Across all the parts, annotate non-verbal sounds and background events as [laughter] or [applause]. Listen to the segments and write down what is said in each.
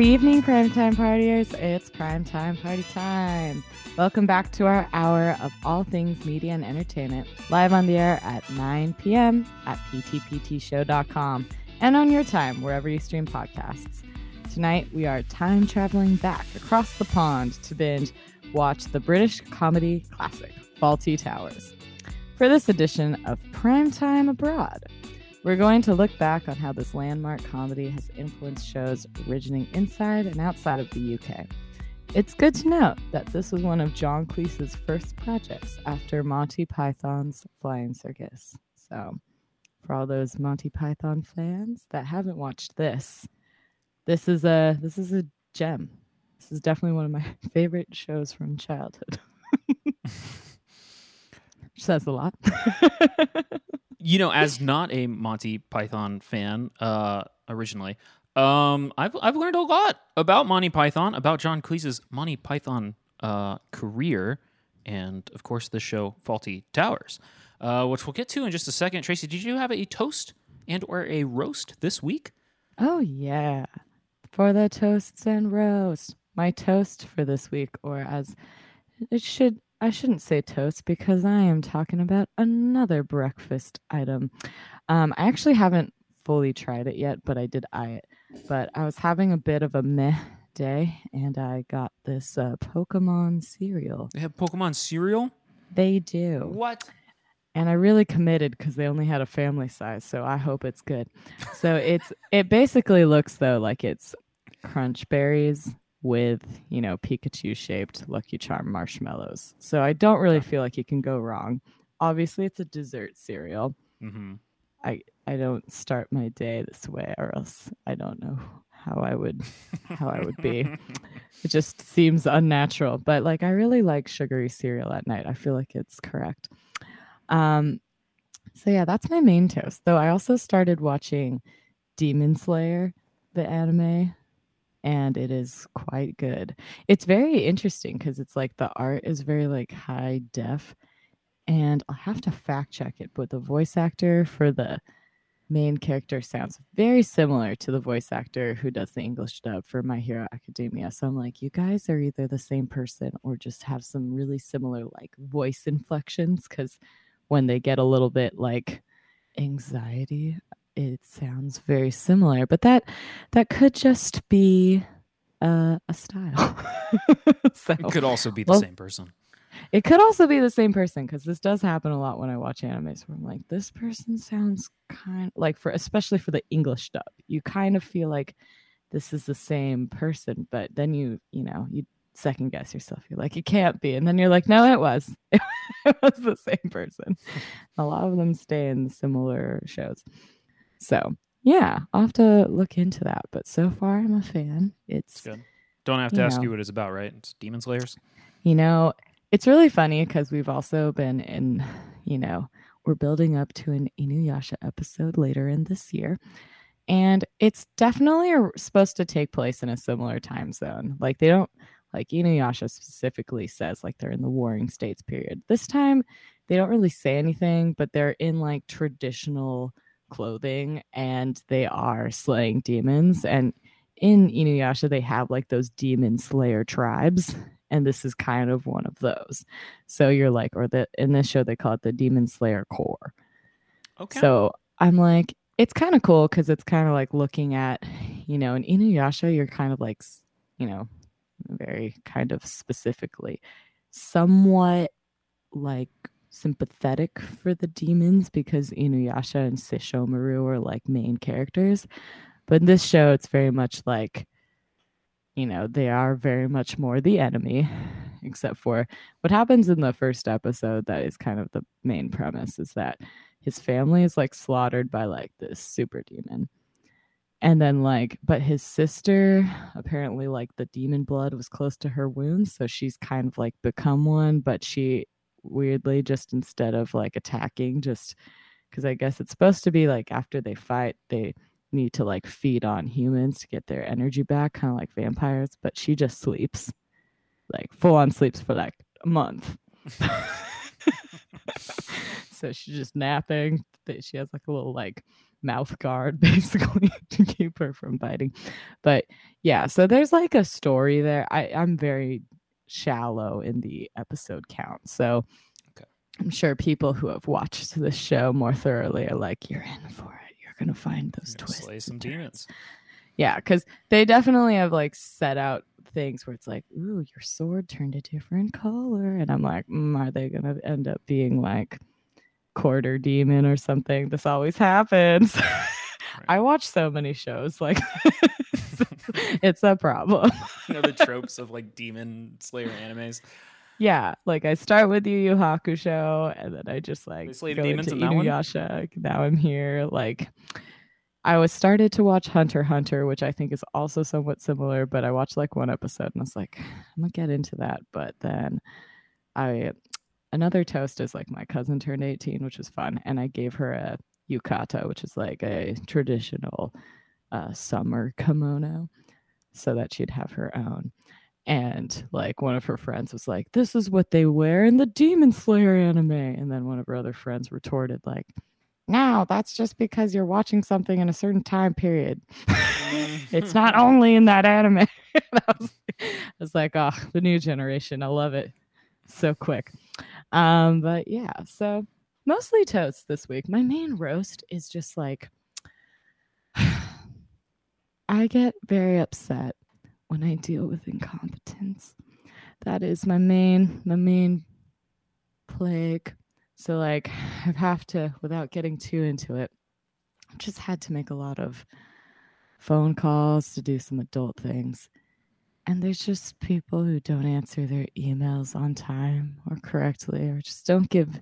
Good evening, primetime partiers. It's primetime party time. Welcome back to our hour of all things media and entertainment, live on the air at 9 p.m. at ptptshow.com and on your time, wherever you stream podcasts. Tonight, we are time traveling back across the pond to binge watch the British comedy classic, Fawlty Towers. For this edition of Primetime Abroad, we're going to look back on how this landmark comedy has influenced shows originating inside and outside of the UK. It's good to note that this was one of John Cleese's first projects after Monty Python's Flying Circus. So, for all those Monty Python fans that haven't watched this, this is a this is a gem. This is definitely one of my [laughs] favorite shows from childhood. [laughs] Which says a lot. [laughs] you know, as not a Monty Python fan uh, originally, um, I've I've learned a lot about Monty Python, about John Cleese's Monty Python uh, career, and of course the show Fawlty Towers, uh, which we'll get to in just a second. Tracy, did you have a toast and or a roast this week? Oh yeah, for the toasts and roast. My toast for this week, or as it should I shouldn't say toast because I am talking about another breakfast item. Um, I actually haven't fully tried it yet, but I did eye it. But I was having a bit of a meh day and I got this uh, Pokemon cereal. They have Pokemon cereal? They do. What? And I really committed because they only had a family size, so I hope it's good. So it's it basically looks though like it's crunch berries with you know Pikachu shaped Lucky Charm marshmallows. So I don't really feel like you can go wrong. Obviously, it's a dessert cereal. Mm-hmm. I I don't start my day this way, or else I don't know how I would how I would be. [laughs] it just seems unnatural. But like I really like sugary cereal at night. I feel like it's correct. Um, so yeah, that's my main toast. Though I also started watching Demon Slayer, the anime and it is quite good. It's very interesting because it's like the art is very like high def, and I'll have to fact check it, but the voice actor for the main character sounds very similar to the voice actor who does the English dub for My Hero Academia. So I'm like, you guys are either the same person or just have some really similar like voice inflections because when they get a little bit like anxiety it sounds very similar, but that that could just be uh, a style. [laughs] so, it could also be the well, same person. It could also be the same person because this does happen a lot when I watch animes where I'm like, this person sounds kind like for especially for the English dub, you kind of feel like this is the same person, but then you, you know, you second guess yourself. You're like, it can't be. And then you're like, no, it was. [laughs] it was the same person. a lot of them stay in similar shows. So yeah, I'll have to look into that. But so far, I'm a fan. It's good. Don't have to ask know, you what it's about, right? It's Demon Slayers. You know, it's really funny because we've also been in, you know, we're building up to an Inuyasha episode later in this year. And it's definitely supposed to take place in a similar time zone. Like they don't, like Inuyasha specifically says, like they're in the Warring States period. This time, they don't really say anything, but they're in like traditional clothing and they are slaying demons. And in Inuyasha, they have like those demon slayer tribes. And this is kind of one of those. So you're like, or the in this show they call it the Demon Slayer Corps. Okay. So I'm like, it's kind of cool because it's kind of like looking at, you know, in Inuyasha, you're kind of like, you know, very kind of specifically, somewhat like sympathetic for the demons because Inuyasha and Sesshomaru are like main characters. But in this show, it's very much like, you know, they are very much more the enemy, [sighs] except for what happens in the first episode that is kind of the main premise is that his family is like slaughtered by like this super demon. And then, like, but his sister apparently, like, the demon blood was close to her wounds. So she's kind of like become one, but she weirdly just instead of like attacking just because i guess it's supposed to be like after they fight they need to like feed on humans to get their energy back kind of like vampires but she just sleeps like full on sleeps for like a month [laughs] so she's just napping she has like a little like mouth guard [laughs] basically to keep her from biting. But yeah, so there's like a story there. I, I'm very shallow in the episode count. So Okay. I'm sure people who have watched this show more thoroughly are like, you're in for it. You're gonna find those twists. slay some demons. Yeah, because they definitely have like set out things where it's like, ooh, your sword turned a different color. And I'm like, mm, are they going to end up being like quarter demon or something? This always happens. [laughs] I watch so many shows. Like, [laughs] [laughs] it's a problem. [laughs] you know the tropes of like demon slayer animes. Yeah, like I start with Yu Yu Hakusho, and then I just like go demons into in? Inuyasha. Now I'm here. Like, I was started to watch Hunter Hunter, which I think is also somewhat similar, but I watched like one episode and I was like, I'm gonna get into that. But then I another toast is like my cousin turned 18, which was fun, and I gave her a yukata, which is like a traditional uh, summer kimono, so that she'd have her own. And like one of her friends was like, "This is what they wear in the Demon Slayer anime," and then one of her other friends retorted like, "No, that's just because you're watching something in a certain time period. [laughs] it's not only in that anime." [laughs] I, was, I was like, "Oh, the new generation, I love it, so quick." Um, but yeah, so mostly toast this week. My main roast is just like [sighs] I get very upset when I deal with incompetence. That is my main my main plague. So like [sighs] I have to without getting too into it, I've just had to make a lot of phone calls to do some adult things. And there's just people who don't answer their emails on time or correctly or just don't give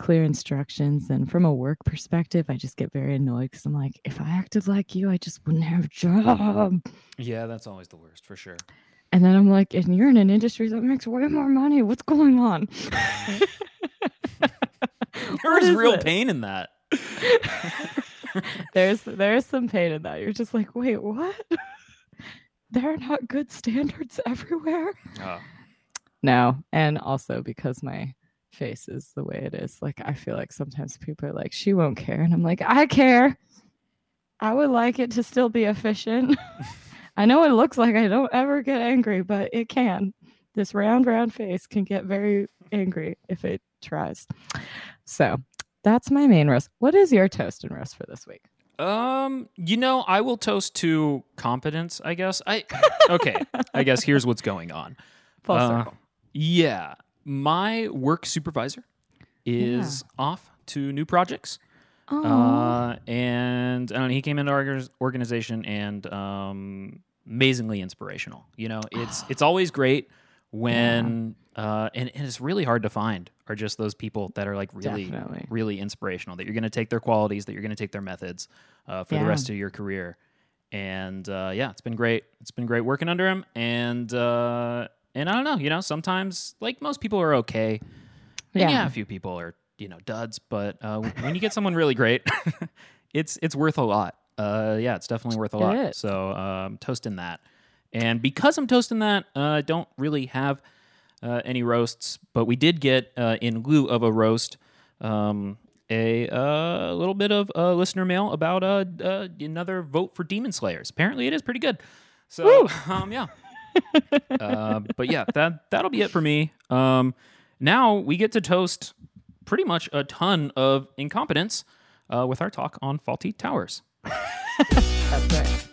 clear instructions. And from a work perspective, I just get very annoyed because I'm like, if I acted like you, I just wouldn't have a job. Yeah, that's always the worst for sure. And then I'm like, and you're in an industry that makes way more money. What's going on? [laughs] There is is real it? pain in that. [laughs] there's there's some pain in that. You're just like, wait, what? [laughs] there are not good standards everywhere. Oh, No, and also because my face is the way it is. Like I feel like sometimes people are like, she won't care, and I'm like, I care. I would like it to still be efficient. [laughs] I know it looks like I don't ever get angry, but it can. This round, round face can get very angry if it tries. So that's my main roast. What is your toast and roast for this week? Um, you know, I will toast to competence, I guess. I okay, [laughs] I guess here's what's going on. Full Uh, circle. Yeah, my work supervisor is off to new projects. Oh, Uh, and I don't know, he came into our organization and um, amazingly inspirational. You know, it's [sighs] it's always great when uh, and, and it's really hard to find are just those people that are like really Definitely. really inspirational that you're going to take their qualities that you're going to take their methods uh, for Yeah. the rest of your career. And uh, yeah, it's been great. It's been great working under him. And uh, and I don't know, you know, sometimes like most people are okay. And Yeah. yeah, a few people are you know duds, but uh, when you get someone really great, [laughs] it's it's worth a lot. Uh, yeah, it's definitely worth a lot. So um, toasting that, and because I'm toasting that, uh, I don't really have uh, any roasts, but we did get uh, in lieu of a roast. Um, a uh, little bit of uh, listener mail about uh, uh, another vote for Demon Slayers. Apparently, it is pretty good. So, [laughs] um, yeah. Uh, but yeah, that that'll be it for me. Um, now we get to toast pretty much a ton of incompetence uh, with our talk on Fawlty Towers. That's right.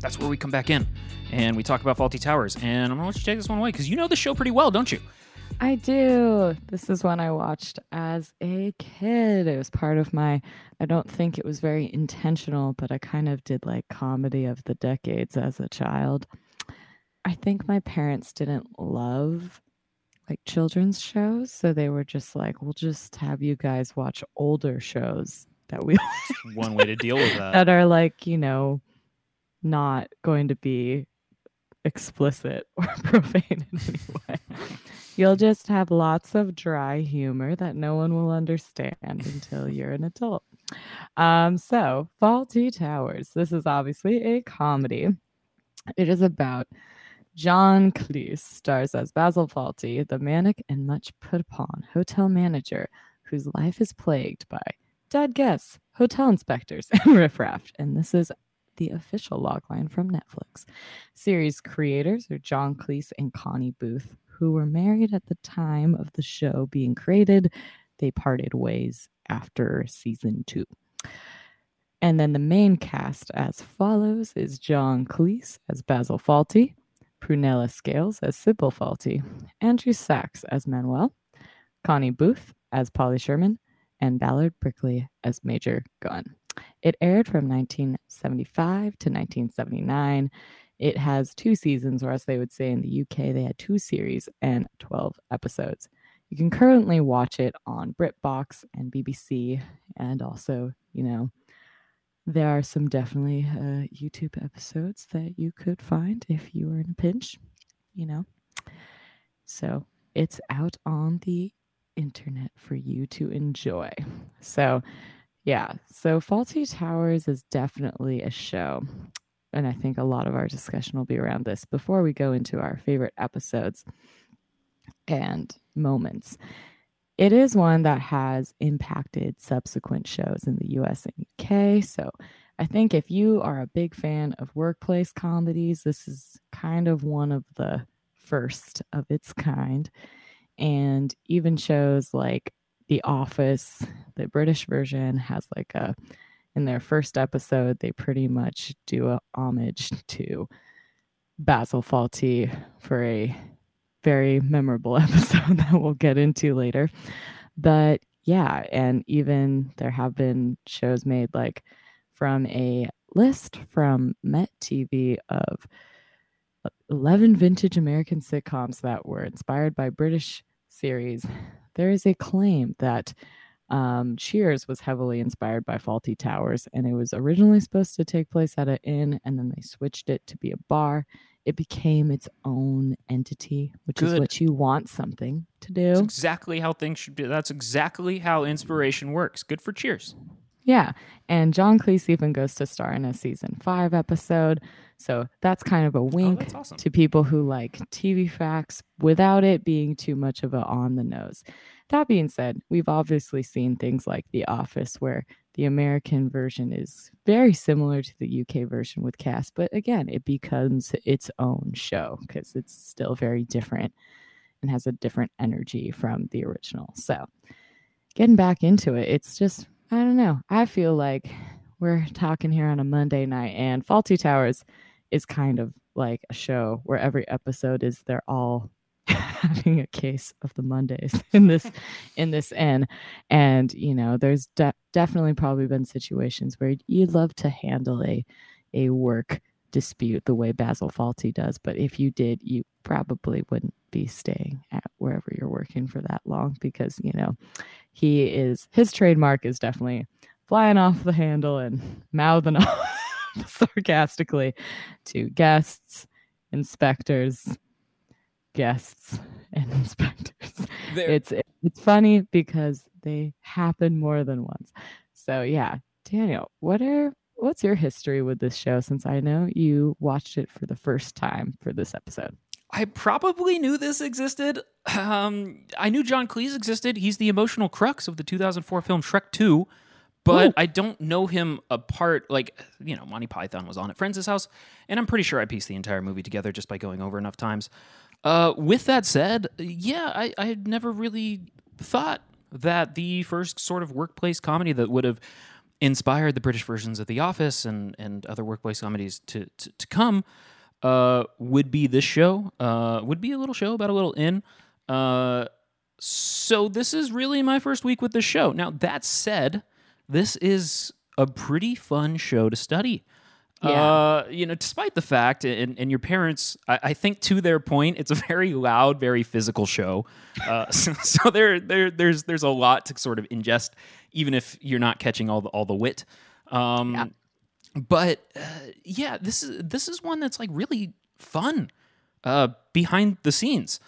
That's where we come back in and we talk about Fawlty Towers. And I'm gonna let you take this one away because you know the show pretty well, don't you? I do. This is one I watched as a kid. It was part of my, I don't think it was very intentional, but I kind of did like comedy of the decades as a child. I think my parents didn't love like children's shows. So they were just like, we'll just have you guys watch older shows that we One way to deal with [laughs] that. that are like, you know, not going to be explicit [laughs] or profane in any way. You'll just have lots of dry humor that no one will understand until you're an adult. Um, so Fawlty Towers. This is obviously a comedy. It is about John Cleese stars as Basil Fawlty, the manic and much put upon hotel manager whose life is plagued by dead guests, hotel inspectors, [laughs] and riffraff. And this is the official logline from Netflix. Series creators are John Cleese and Connie Booth, who were married at the time of the show being created. They parted ways after season two. And then the main cast as follows is John Cleese as Basil Fawlty, Prunella Scales as Sybil Fawlty, Andrew Sachs as Manuel, Connie Booth as Polly Sherman, and Ballard Berkeley as Major Gunn. It aired from 1975 to 1979. It has two seasons, or as they would say in the UK, they had two series and 12 episodes. You can currently watch it on BritBox and BBC, and also, you know, there are some definitely uh, YouTube episodes that you could find if you were in a pinch, you know. So it's out on the internet for you to enjoy. So, yeah, so Fawlty Towers is definitely a show. And I think a lot of our discussion will be around this before we go into our favorite episodes and moments. It is one that has impacted subsequent shows in the US and UK. So I think if you are a big fan of workplace comedies, this is kind of one of the first of its kind. And even shows like The Office, the British version has like a, in their first episode, they pretty much do a homage to Basil Fawlty for a very memorable [laughs] episode that we'll get into later. But yeah, and even there have been shows made like from a list from Met TV of 11 vintage American sitcoms that were inspired by British series. There is a claim that um, Cheers was heavily inspired by Fawlty Towers, and it was originally supposed to take place at an inn, and then they switched it to be a bar it became its own entity, which Good. is what you want something to do. That's exactly how things should be. That's exactly how inspiration works. Good for Cheers. Yeah. And John Cleese even goes to star in a season five episode. So that's kind of a oh, wink oh, awesome. to people who like TV facts without it being too much of a on the nose. That being said, we've obviously seen things like The Office where the American version is very similar to the UK version with cast, but again, it becomes its own show because it's still very different and has a different energy from the original. So, getting back into it, it's just, I don't know. I feel like we're talking here on a Monday night, and Fawlty Towers is kind of like a show where every episode is they're all [laughs] having a case of the Mondays [laughs] in this in this inn, and you know, there's de- definitely probably been situations where you'd love to handle a a work dispute the way Basil Fawlty does, but if you did, you probably wouldn't be staying at wherever you're working for that long because you know he is his trademark is definitely flying off the handle and mouthing [laughs] off sarcastically to guests, inspectors, guests and [laughs] inspectors. It's it's funny because they happen more than once. So yeah, Daniel, what are what's your history with this show since I know you watched it for the first time for this episode? I probably knew this existed. Um, I knew John Cleese existed. He's the emotional crux of the 2004 film Shrek 2, but Ooh. I don't know him apart. Like, you know, Monty Python was on at Friends' house, and I'm pretty sure I pieced the entire movie together just by going over enough times. Uh, with that said, yeah, I, I had never really thought that the first sort of workplace comedy that would have inspired the British versions of The Office and, and other workplace comedies to, to, to come uh, would be this show, uh, would be a little show about a little inn. Uh, so this is really my first week with the show. Now, that said, this is a pretty fun show to study. Yeah. Uh, you know, despite the fact, and, and your parents, I, I, think to their point, it's a very loud, very physical show. Uh, [laughs] so, so there, there, there's, there's a lot to sort of ingest, even if you're not catching all the, all the wit. Um, yeah. But uh, yeah, this is this is one that's like really fun uh, behind the scenes.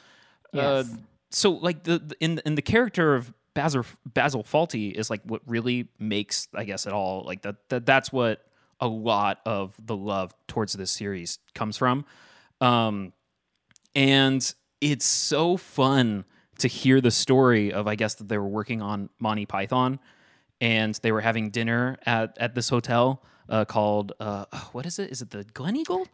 Uh, yes. so like the, the in in the character of Basil Basil Fawlty is like what really makes I guess it all like that, that that's what a lot of the love towards this series comes from. Um and it's so fun to hear the story of I guess that they were working on Monty Python and they were having dinner at at this hotel uh, called uh, what is it? Is it the Glen Eagle?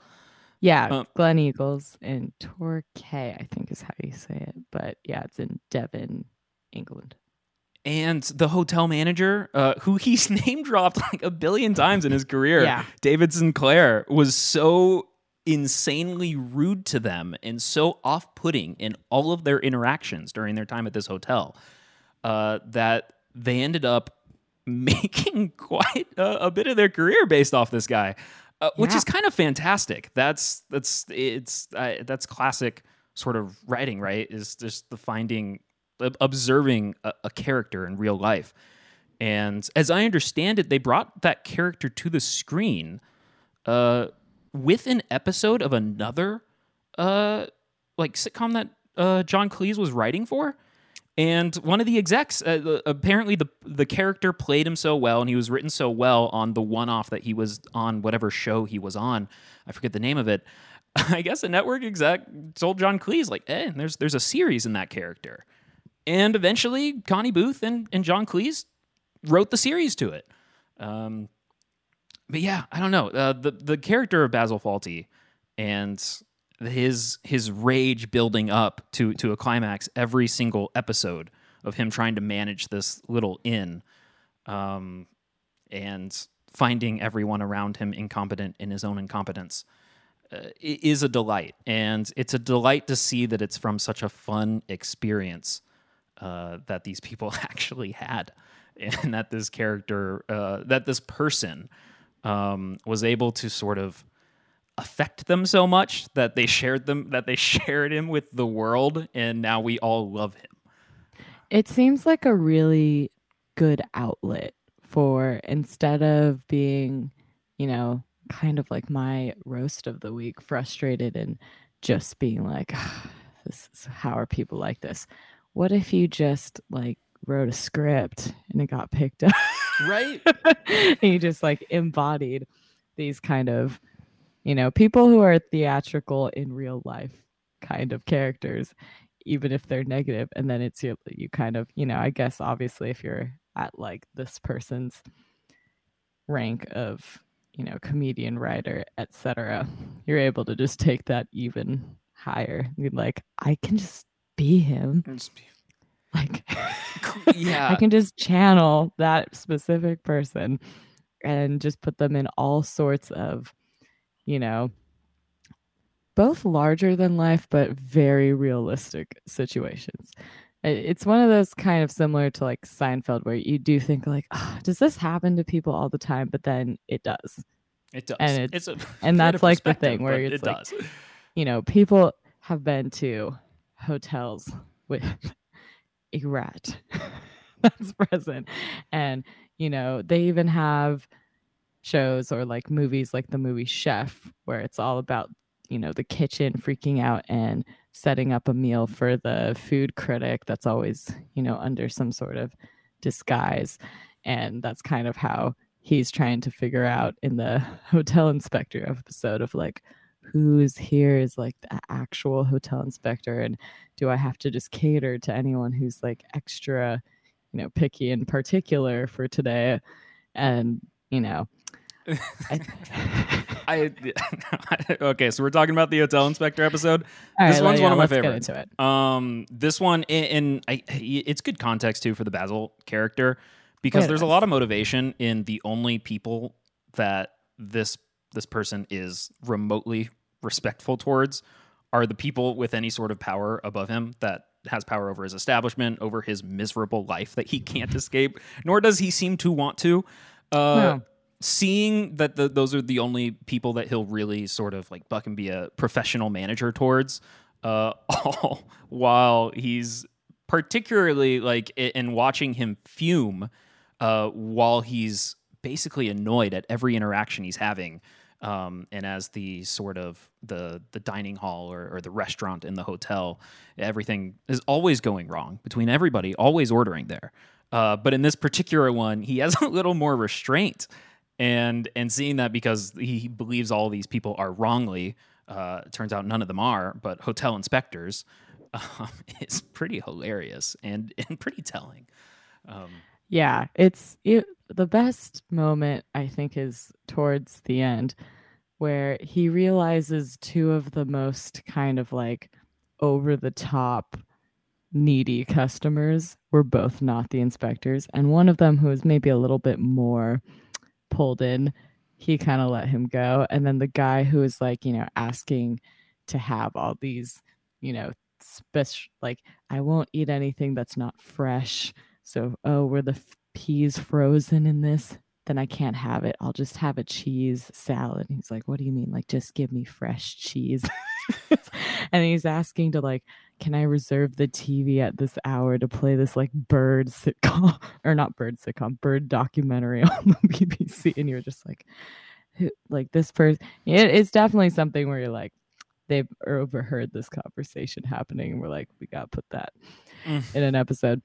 Yeah, Uh, Gleneagles in Torquay, I think is how you say it. But yeah, it's in Devon, England. And the hotel manager, uh, who he's [laughs] name dropped like a billion times in his career, Yeah. David Sinclair, was so insanely rude to them and so off putting in all of their interactions during their time at this hotel uh, that they ended up [laughs] making quite a, a bit of their career based off this guy, uh, which Yeah. is kind of fantastic. That's that's it's uh, that's classic sort of writing, right? Is just the finding, observing a, a character in real life. And as I understand it, they brought that character to the screen uh, with an episode of another uh, like sitcom that uh, John Cleese was writing for. And one of the execs, uh, apparently the the character played him so well, and he was written so well on the one off that he was on whatever show he was on. I forget the name of it. [laughs] I guess a network exec told John Cleese like, "Hey, there's there's a series in that character," and eventually Connie Booth and and John Cleese wrote the series to it. Um, but yeah, I don't know. Uh, the the character of Basil Fawlty and his his rage building up to to a climax every single episode of him trying to manage this little inn, um, and finding everyone around him incompetent in his own incompetence uh, is a delight, and it's a delight to see that it's from such a fun experience uh, that these people [laughs] actually had, and that this character, uh, that this person, um, was able to sort of affect them so much that they shared them that they [laughs] shared him with the world, and now we all love him. It seems like a really good outlet for instead of being, you know, kind of like my roast of the week, frustrated and just being like, "Ah, this is, how are people like this? What if you just like wrote a script and it got picked up? Right? [laughs] and you just like embodied these kind of, you know, people who are theatrical in real life kind of characters, even if they're negative. And then it's you, you kind of, you know, I guess obviously if you're at like this person's rank of, you know, comedian, writer, etc., you're able to just take that even higher. You're like, I can just be him. Like, [laughs] yeah. I can just channel that specific person and just put them in all sorts of, you know, both larger than life, but very realistic situations. It's one of those kind of similar to like Seinfeld, where you do think like, "Ah, does this happen to people all the time? But then it does. It does. and it's, a and [laughs] that's like the thing where it's it like- does. You know, people have been to hotels with [laughs] a rat [laughs] that's present. And, you know, they even have shows or like movies like the movie Chef, where it's all about, you know, the kitchen freaking out and setting up a meal for the food critic that's always, you know, under some sort of disguise. And that's kind of how he's trying to figure out in the [laughs] hotel inspector episode of like, who's here is like the actual hotel inspector and do I have to just cater to anyone who's like extra, you know, picky and particular for today? And, you know, I, [laughs] [laughs] [laughs] I okay, so we're talking about the hotel inspector episode. All This right, one's yeah, one of my favorites. Um, this one and, it's good context too for the Basil character because It there's a lot of motivation in the only people that this this person is remotely respectful towards are the people with any sort of power above him that has power over his establishment, over his miserable life that he [laughs] can't escape, nor does he seem to want to. Uh, No. Seeing that the, those are the only people that he'll really sort of like buck and be a professional manager towards, uh, [laughs] all while he's particularly like in watching him fume uh, while he's basically annoyed at every interaction he's having Um, and as the sort of the the dining hall or, or the restaurant in the hotel, everything is always going wrong between everybody, always ordering there. Uh, but in this particular one, he has [laughs] a little more restraint, and and seeing that because he believes all these people are wrongly, uh, turns out none of them are, but hotel inspectors, [laughs] um, is pretty hilarious and and pretty telling. Um, yeah, it's it, the best moment I think is towards the end where he realizes two of the most kind of like over the top needy customers were both not the inspectors and one of them who was maybe a little bit more pulled in he kind of let him go and then the guy who was like you know asking to have all these you know special like i won't eat anything that's not fresh so, oh, were the f- peas frozen in this? Then I can't have it. I'll just have a cheese salad. He's like, What do you mean? Like, just give me fresh cheese. [laughs] and he's asking to, like, can I reserve the TV at this hour to play this, like, bird sitcom [laughs] or not bird sitcom, bird documentary [laughs] on the BBC? And you're just like, like this person, it's definitely something where you're like, they've overheard this conversation happening. And we're like, we got to put that mm. in an episode.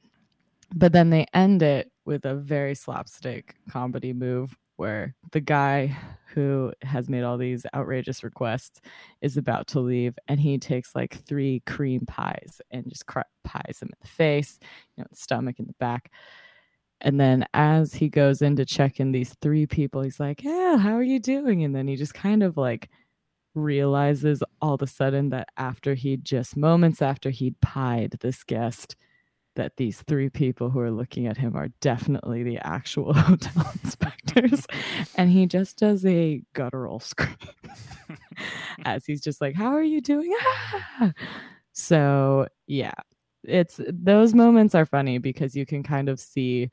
But then they end it with a very slapstick comedy move where the guy who has made all these outrageous requests is about to leave and he takes like three cream pies and just cr- pies him in the face, you know, the stomach and the back. And then as he goes in to check in these three people, he's like, Yeah, how are you doing? And then he just kind of like realizes all of a sudden that after he just moments after he'd pied this guest, that these three people who are looking at him are definitely the actual [laughs] hotel inspectors. and he just does a guttural scream [laughs] as he's just like, How are you doing? Ah! So, yeah, it's those moments are funny because you can kind of see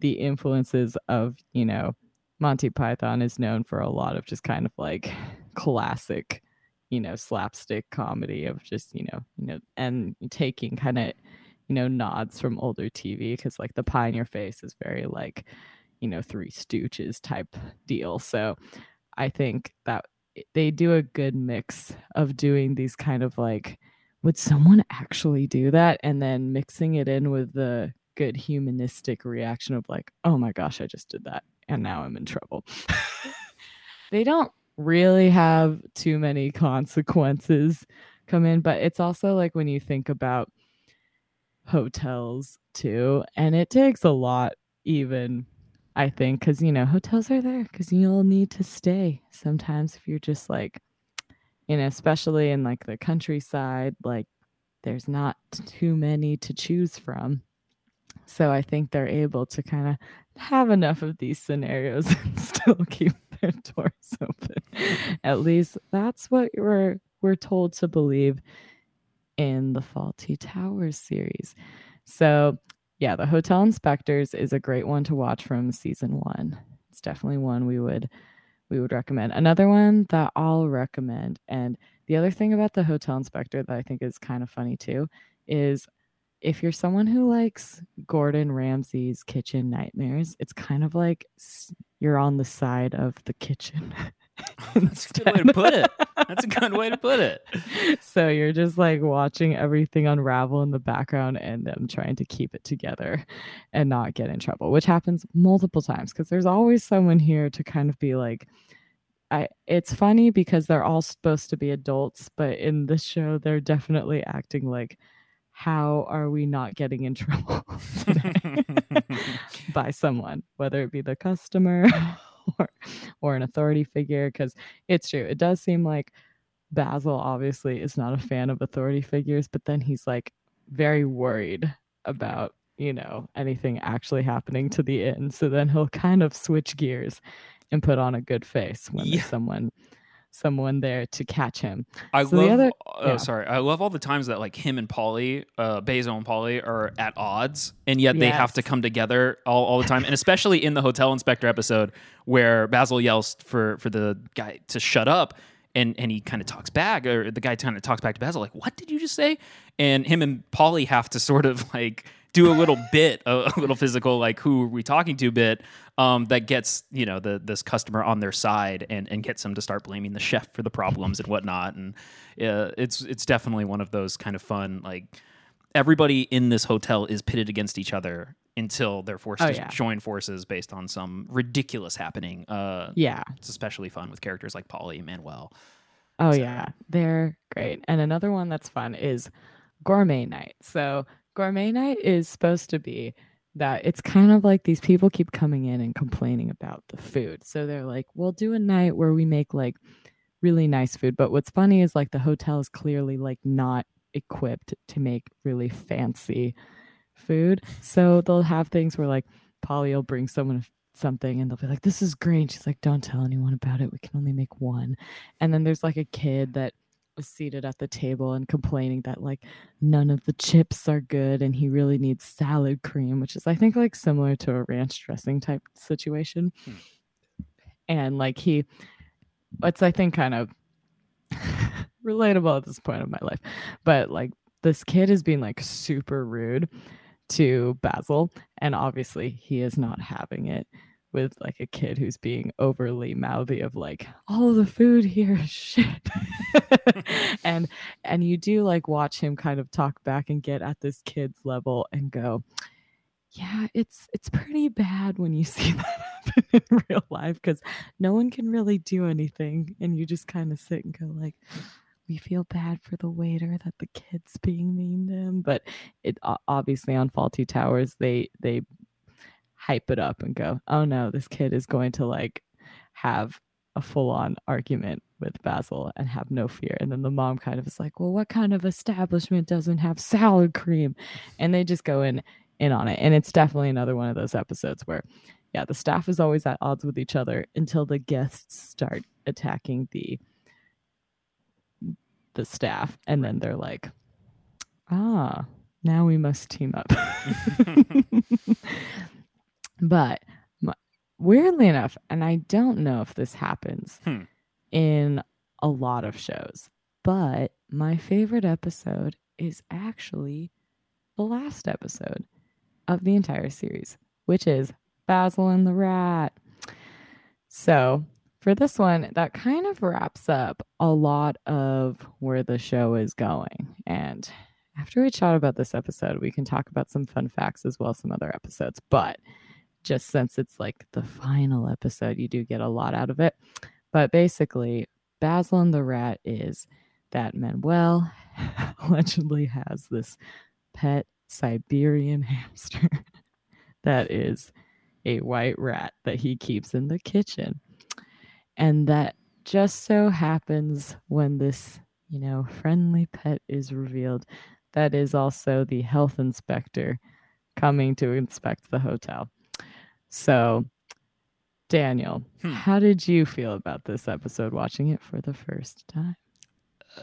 the influences of, you know, Monty Python is known for a lot of just kind of like classic, you know, slapstick comedy of just, you know, you know, and taking kind of you know, nods from older TV because like the pie in your face is very like, you know, Three Stooges type deal. So I think that they do a good mix of doing these kind of like, would someone actually do that? And then mixing it in with the good humanistic reaction of like, oh my gosh, I just did that and now I'm in trouble. [laughs] they don't really have too many consequences come in, but it's also like when you think about hotels too. And it takes a lot, even, I think, because, you know, hotels are there because you'll need to stay sometimes if you're just like, you know, especially in like the countryside, like there's not too many to choose from. So I think they're able to kind of have enough of these scenarios [laughs] and still keep their doors open. At least that's what we're we're told to believe in the Fawlty Towers series. So, yeah, the Hotel Inspectors is a great one to watch from season 1. It's definitely one we would we would recommend. Another one that I'll recommend and the other thing about the Hotel Inspector that I think is kind of funny too is if you're someone who likes Gordon Ramsay's kitchen nightmares, it's kind of like you're on the side of the kitchen [laughs] [laughs] That's a good way to put it. That's a good way to put it. [laughs] So you're just like watching everything unravel in the background and them trying to keep it together and not get in trouble, which happens multiple times because there's always someone here to kind of be like, I, it's funny because they're all supposed to be adults, but in this show, they're definitely acting like, how are we not getting in [laughs] trouble today by someone, whether it be the customer [laughs] or or an authority figure because it's true it does seem like basil obviously is not a fan of authority figures but then he's like very worried about you know anything actually happening to the inn so then he'll kind of switch gears and put on a good face when yeah. someone someone there to catch him. I so love. Other, oh, yeah. sorry. I love all the times that like him and Polly, uh, Basil and Polly are at odds, and yet they have to come together all, all the time. and especially in the hotel inspector episode where Basil yells for for the guy to shut up. And, and he kind of talks back, or the guy kind of talks back to Basil, like, "What did you just say?" And him and Polly have to sort of like do a little bit, a, a, little physical, like who are we talking to bit um, that gets you know the this customer on their side and and gets them to start blaming the chef for the problems and whatnot. And uh, it's it's definitely one of those kind of fun like everybody in this hotel is pitted against each other until they're forced Oh, to yeah. join forces based on some ridiculous happening. Uh, Yeah. it's especially fun with characters like Polly Manuel. Oh So- yeah, they're great. And another one that's fun is gourmet night. So gourmet night is supposed to be that it's kind of like these people keep coming in and complaining about the food. So they're like, "We'll do a night where we make like really nice food." But what's funny is like the hotel is clearly like not equipped to make really fancy food. So they'll have things where like Polly will bring someone something and they'll be like, This is great. She's like, Don't tell anyone about it. We can only make one. And then there's like a kid that was seated at the table and complaining that like none of the chips are good and he really needs salad cream, which is I think like similar to a ranch dressing type situation. Hmm. And like he it's I think kind of [laughs] relatable at this point of my life. But like this kid is being like super rude to Basil and obviously he is not having it with like a kid who's being overly mouthy of like all the food here is shit. [laughs] And and you do like watch him kind of talk back and get at this kid's level and go yeah it's it's pretty bad when you [laughs] see that happen in real life because no one can really do anything. And you just kind of sit and go like we feel bad for the waiter that the kid's being mean to him. But it obviously on Fawlty Towers they they hype it up and go oh no this kid is going to like have a full-on argument with basil and have no fear. And then the mom kind of is like well what kind of establishment doesn't have salad cream? And they just go in in on it. And it's definitely another one of those episodes where yeah the staff is always at odds with each other until the guests start attacking the the staff. And then they're like ah now we must team up [laughs] [laughs] [laughs] but weirdly enough and i don't know if this happens Hmm. in a lot of shows but my favorite episode is actually the last episode of the entire series which is basil and the rat so for this one, that kind of wraps up a lot of where the show is going. And after we chat about this episode, we can talk about some fun facts as well as some other episodes. But just since it's like the final episode, you do get a lot out of it. But basically, Basil and the Rat is that Manuel [laughs] allegedly has this pet Siberian [laughs] hamster that is a white rat that he keeps in the kitchen. And that just so happens when this, you know, friendly pet is revealed, that is also the health inspector coming to inspect the hotel. So, Daniel, Hmm. how did you feel about this episode watching it for the first time?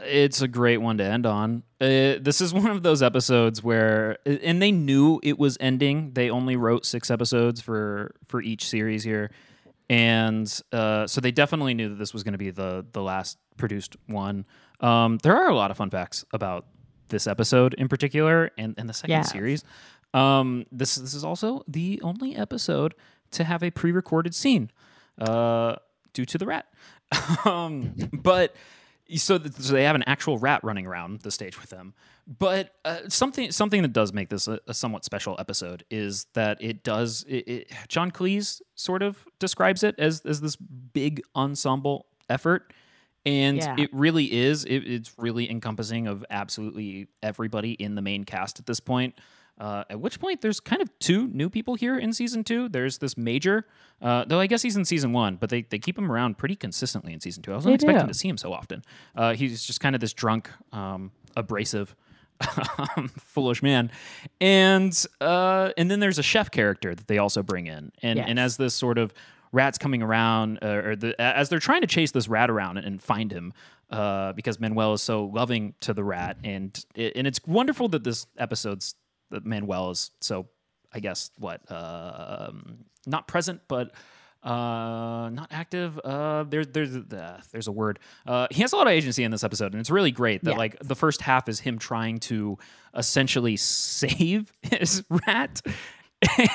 It's a great one to end on. Uh, this is one of those episodes where, and they knew it was ending. They only wrote six episodes for for each series here, and uh, so they definitely knew that this was going to be the the last produced one. Um, there are a lot of fun facts about this episode in particular, and and the second Yes. series. Um, this this is also the only episode to have a pre-recorded scene, uh, due to the rat. [laughs] um, but so, th- so they have an actual rat running around the stage with them. But uh, something something that does make this a, a somewhat special episode is that it does. It, it, John Cleese sort of describes it as as this big ensemble effort. And Yeah. it really is. It, it's really encompassing of absolutely everybody in the main cast at this point. Uh, at which point, there's kind of two new people here in season two. There's this major, uh, though I guess he's in season one, but they, they keep him around pretty consistently in season two. I wasn't They expecting do. to see him so often. Uh, he's just kind of this drunk, um, abrasive, [laughs] foolish man, and uh, and then there's a chef character that they also bring in, and and as this sort of rat's coming around, uh, or the, as they're trying to chase this rat around and find him, uh, because Manuel is so loving to the rat, and and it's wonderful that this episode's Manuel is so, I guess, what um, not present, but uh not active uh there's there's uh, there's a word uh he has a lot of agency in this episode and it's really great that Yes. like the first half is him trying to essentially save [laughs] his rat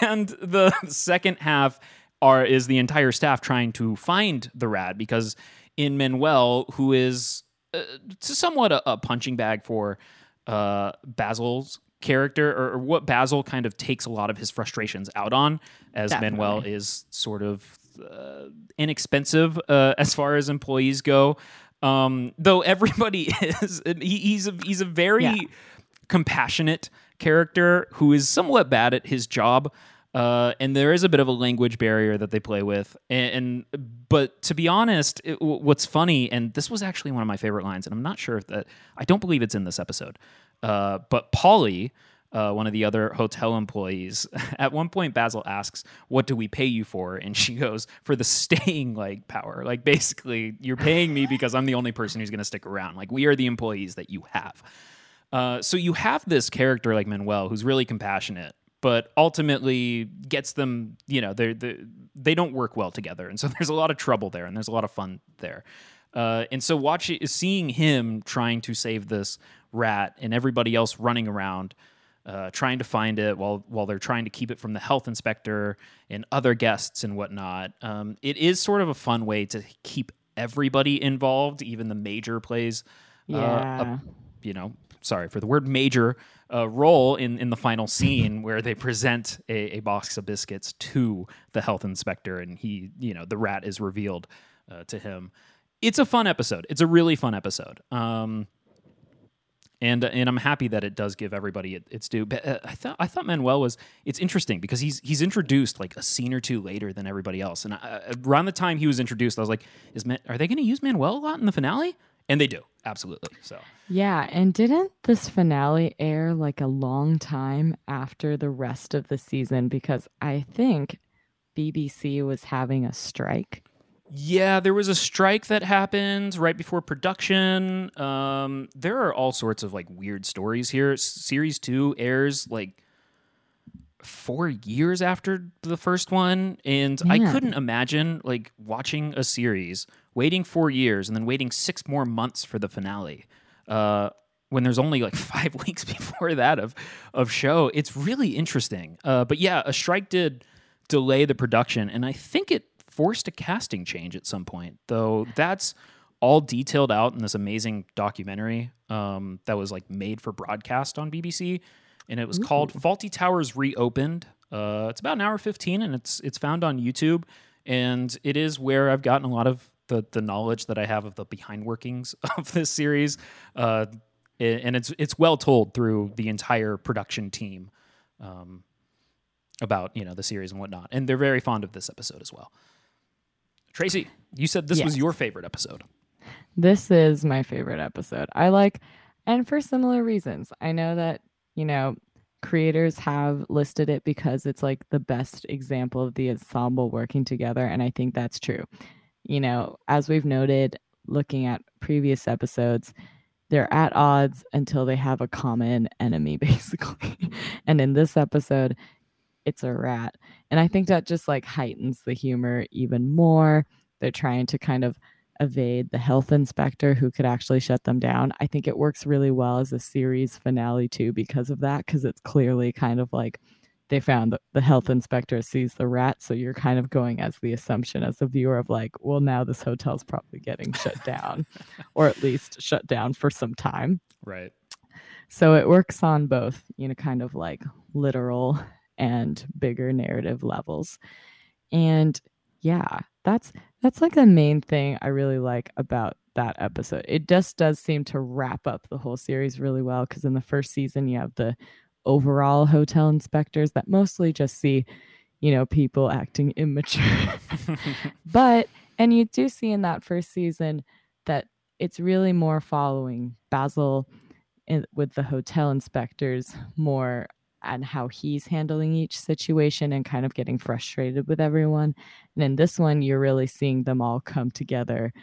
and the second half are is the entire staff trying to find the rat because in Manuel who is uh, somewhat a, a punching bag for uh Basil's character or, or what Basil kind of takes a lot of his frustrations out on as Manuel is sort of uh, inexpensive uh, as far as employees go. Um, though everybody [laughs] is, he, he's a, he's a very Yeah. compassionate character who is somewhat bad at his job. Uh, and there is a bit of a language barrier that they play with, and, and but to be honest, it, what's funny, and this was actually one of my favorite lines, and I'm not sure if that I don't believe it's in this episode, uh, but Polly, uh, one of the other hotel employees, [laughs] at one point Basil asks, "What do we pay you for?" And she goes, "For the staying like power. Like basically, you're paying me because I'm the only person who's going to stick around. Like we are the employees that you have." Uh, so you have this character like Manuel who's really compassionate, but ultimately gets them, you know, they they don't work well together, and so [laughs] there's a lot of trouble there, and there's a lot of fun there. Uh, and so watching, seeing him trying to save this rat, and everybody else running around, uh, trying to find it while while they're trying to keep it from the health inspector and other guests and whatnot. Um, it is sort of a fun way to keep everybody involved, even the major plays. uh, a Yeah. you know, sorry for the word major uh, role in in the final scene [laughs] where they present a, a box of biscuits to the health inspector, and he, you know, the rat is revealed uh, to him. It's a fun episode. It's a really fun episode. Um, and and I'm happy that it does give everybody it, its due. But uh, I thought I thought Manuel was it's interesting because he's he's introduced like a scene or two later than everybody else. And I, around the time he was introduced, I was like, is Man- are they going to use Manuel a lot in the finale? And they do absolutely. So Yeah, and didn't this finale air like a long time after the rest of the season? Because I think BBC was having a strike. Yeah, there was a strike that happened right before production. Um, there are all sorts of like weird stories here. S- Series two airs like four years after the first one, and I couldn't imagine like watching a series, waiting four years, and then waiting six more months for the finale. Uh, when there's only like [laughs] five weeks before that of of show, it's really interesting. Uh, but yeah, a strike did delay the production, and I think it forced a casting change at some point. Though that's all detailed out in this amazing documentary um, that was like made for broadcast on BBC, and it was called "Fawlty Towers Reopened." Uh, it's about an hour fifteen, and it's it's found on YouTube, and it is where I've gotten a lot of the the knowledge that I have of the behind workings [laughs] of this series. Uh, and it's it's well told through the entire production team um, about you know the series and whatnot, and they're very fond of this episode as well. Tracy, you said this was your favorite episode. This is my favorite episode. I like, and for similar reasons. I know that, you know, creators have listed it because it's like the best example of the ensemble working together. And I think that's true. You know, as we've noted, looking at previous episodes, they're at odds until they have a common enemy, [laughs] basically. and in this episode, it's a rat. And I think mm-hmm. that just like heightens the humor even more. They're trying to kind of evade the health inspector who could actually shut them down. I think it works really well as a series finale too because of that because it's clearly kind of like they found that the health inspector sees the rat so you're kind of going as the assumption as the viewer of like well now this hotel's probably getting shut down [laughs] or at least shut down for some time. Right. So it works on both, you know, kind of like literal and bigger narrative levels. And yeah, that's that's like the main thing I really like about that episode. It just does seem to wrap up the whole series really well because in the first season you have the overall hotel inspectors that mostly just see, you know, people acting [laughs] immature. [laughs] but and you do see in that first season that it's really more following Basil in, with the hotel inspectors more and how he's handling each situation and kind of getting frustrated with everyone. And in this one, you're really seeing them all come together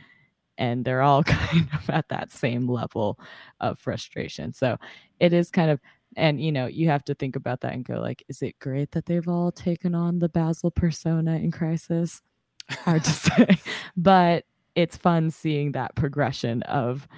and they're all [laughs] kind of at that same level of frustration. So it is kind of and you know, you have to think about that and go like, is it great that they've all taken on the Basil persona in Crisis? hard to [laughs] say. But it's fun seeing that progression of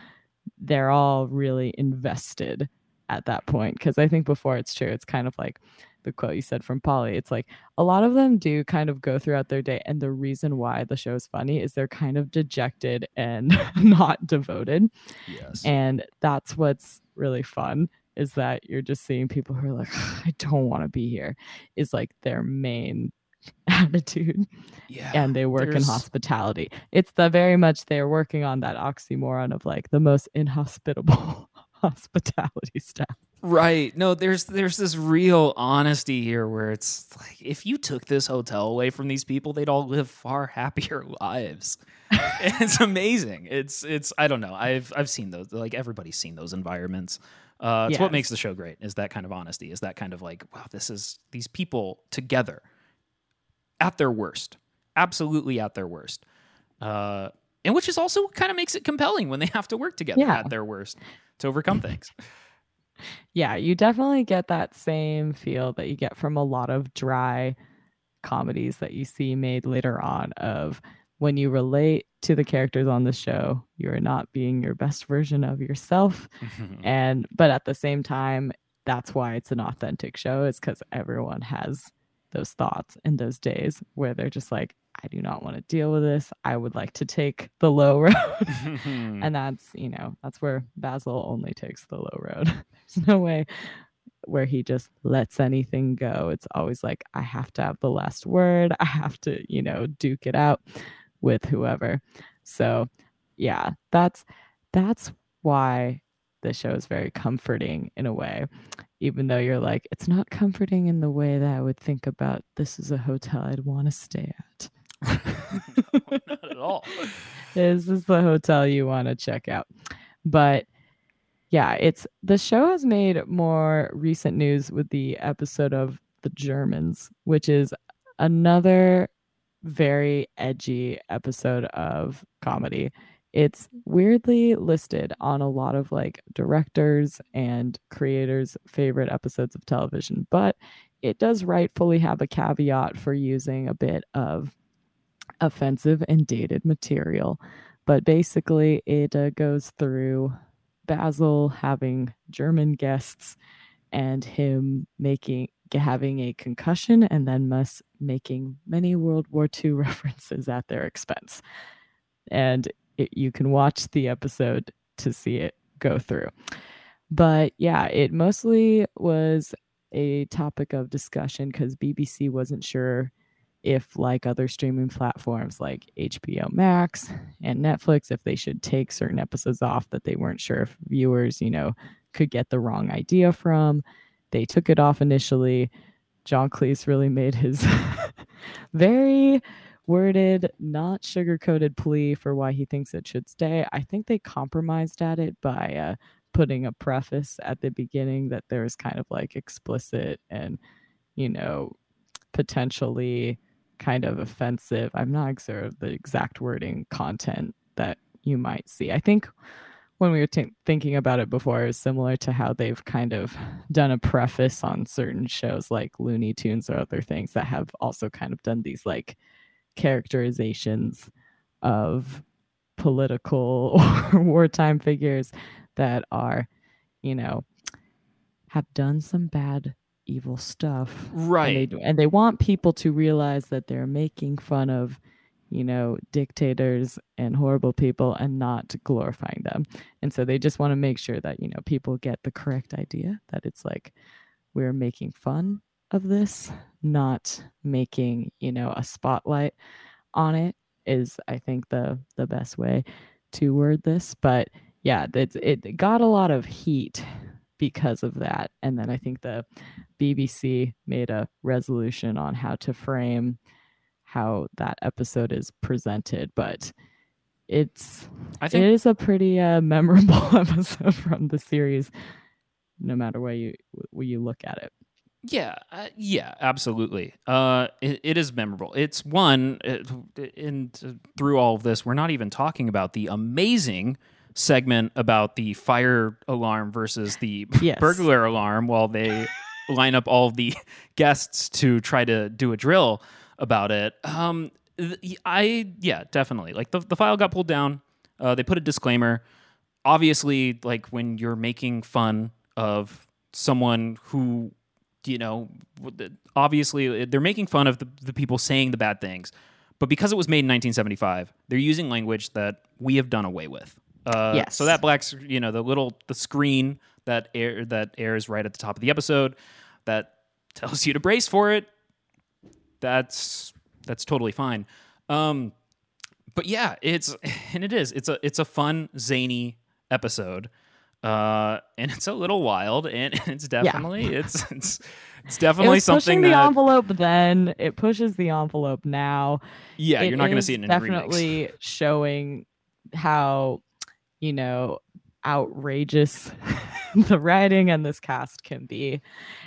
they're all really invested at that point. Because I think before it's true, it's kind of like the quote you said from Polly. It's like a lot of them do kind of go throughout their day. And the reason why the show is funny is they're kind of dejected and [laughs] not devoted. Yes. And that's what's really fun is that you're just seeing people who are like, I don't want to be here, is like their main [laughs] attitude. yeah. And they work in hospitality. It's the very much they're working on that oxymoron of like the most inhospitable [laughs] hospitality staff. Right. No, there's there's this real honesty here where it's like if you took this hotel away from these people, they'd all live far happier [laughs] lives. it's amazing. It's it's I don't know. I've I've seen those like everybody's seen those environments. Uh it's what makes the show great is that kind of honesty, is that kind of like, wow, this is these people together at their worst. Absolutely at their worst. Uh and which is also kind of makes it compelling when they [laughs] have to work together Yeah. at their worst to overcome things. Yeah, you definitely get that same feel that you get from a lot of dry comedies that you see made later on of when you relate to the characters on the show, you're not being your best version of yourself [laughs] and but at the same time that's why it's an authentic show is because everyone has those thoughts in those days where they're just like i do not want to deal with this. I would like to take the low road. [laughs] And [laughs] that's you know that's where basil only takes the low road. [laughs] There's no way where he just lets anything go. It's always like i have to have the last word. I have to you know duke it out with whoever. So yeah that's that's why the show is very comforting in a way even though you're like it's not comforting in the way that i would think about. This is a hotel i'd want to stay at [laughs] no, not at all. this is the hotel you want to check out but yeah it's the show has made more recent news with the episode of the germans which is another very edgy episode of comedy it's weirdly listed on a lot of like directors and creators favorite episodes of television but it does rightfully have a caveat for using a bit of offensive and dated material but basically it uh, goes through basil having german guests and him making having a concussion and then must making many world war ii [laughs] references at their expense. And it, you can watch the episode to see it go through. But yeah it mostly was a topic of discussion because bbc wasn't sure if like other streaming platforms like HBO Max and Netflix if they should take certain episodes off that they weren't sure if viewers, you know, could get the wrong idea from. They took it off initially. John Cleese really made his [laughs] very worded, not sugar-coated plea for why he thinks it should stay. I think they compromised at it by uh, putting a preface at the beginning that there was kind of like explicit and, you know, potentially kind of offensive. I'm not sure of the exact wording content that you might see. I think when we were t- thinking about it before, it was similar to how they've kind of done a preface on certain shows like Looney Tunes or other things that have also kind of done these like characterizations of political or [laughs] wartime figures that are, you know, have done some bad evil stuff. Right. and they and they want people to realize that they're making fun of you know dictators and horrible people and not glorifying them. And so they just want to make sure that you know people get the correct idea that it's like we're making fun of this not making you know a spotlight on it is i think the the best way to word this. But yeah it's, it got a lot of heat because of that and then i think the bbc made a resolution on how to frame how that episode is presented but it's I think is a pretty uh, [laughs] memorable [laughs] episode from the series no matter where you where you look at it Yeah, uh, yeah, absolutely. Uh, it, it is memorable. It's one, it, and through all of this, we're not even talking about the amazing segment about the fire alarm versus the [laughs] Yes. burglar alarm while they [laughs] line up all the guests to try to do a drill about it. Um, I yeah, definitely. Like the the file got pulled down. Uh, they put a disclaimer. Obviously, like when you're making fun of someone who, you know, obviously uh, they're making fun of the, the people saying the bad things. But because it was made in 1975, they're using language that we have done away with. Uh, Yes. So that black, you know, the little the screen that air that airs right at the top of the episode that tells you to brace for it. That's that's totally fine. Um, but yeah, it's [laughs] and it is. It's a it's a fun zany episode. Uh, and [laughs] it's a little wild, and [laughs] it's definitely it's it's it's definitely was something pushing the that envelope then. It pushes the envelope now. yeah, you're not going to see it in any remakes. definitely showing how you know outrageous [laughs] the writing and this cast can be.